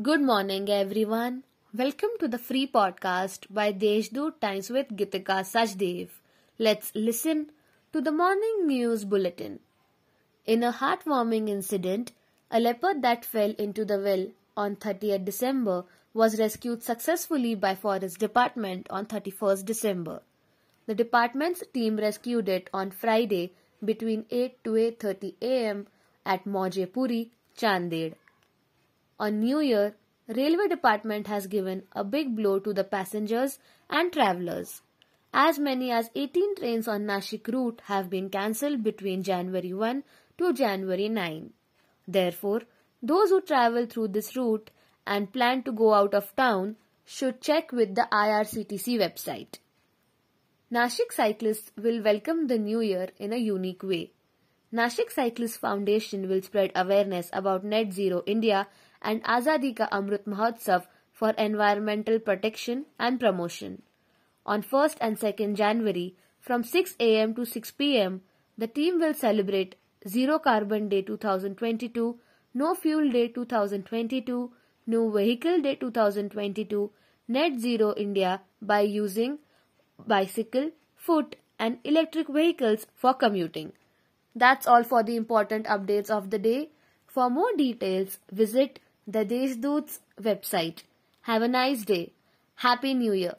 Good morning, everyone. Welcome to the free podcast by Deshdoot Times with Gitika Sajdev. Let's listen to the morning news bulletin. In a heartwarming incident, a leopard that fell into the well on 30th December was rescued successfully by Forest Department on 31st December. The department's team rescued it on Friday between 8 to 8:30 am at Maujepuri, Chanded. On New Year, Railway Department has given a big blow to the passengers and travellers. As many as 18 trains on Nashik route have been cancelled between January 1 to January 9. Therefore, those who travel through this route and plan to go out of town should check with the IRCTC website. Nashik cyclists will welcome the new year in a unique way. Nashik Cyclist Foundation will spread awareness about Net Zero India and Azadi Ka Amrit Mahotsav for environmental protection and promotion. On 1st and 2nd January, from 6 am to 6 pm, the team will celebrate Zero Carbon Day 2022, No Fuel Day 2022, No Vehicle Day 2022, Net Zero India by using bicycle, foot, and electric vehicles for commuting. That's all for the important updates of the day. For more details, visit the Deshdoot's website. Have a nice day. Happy New Year.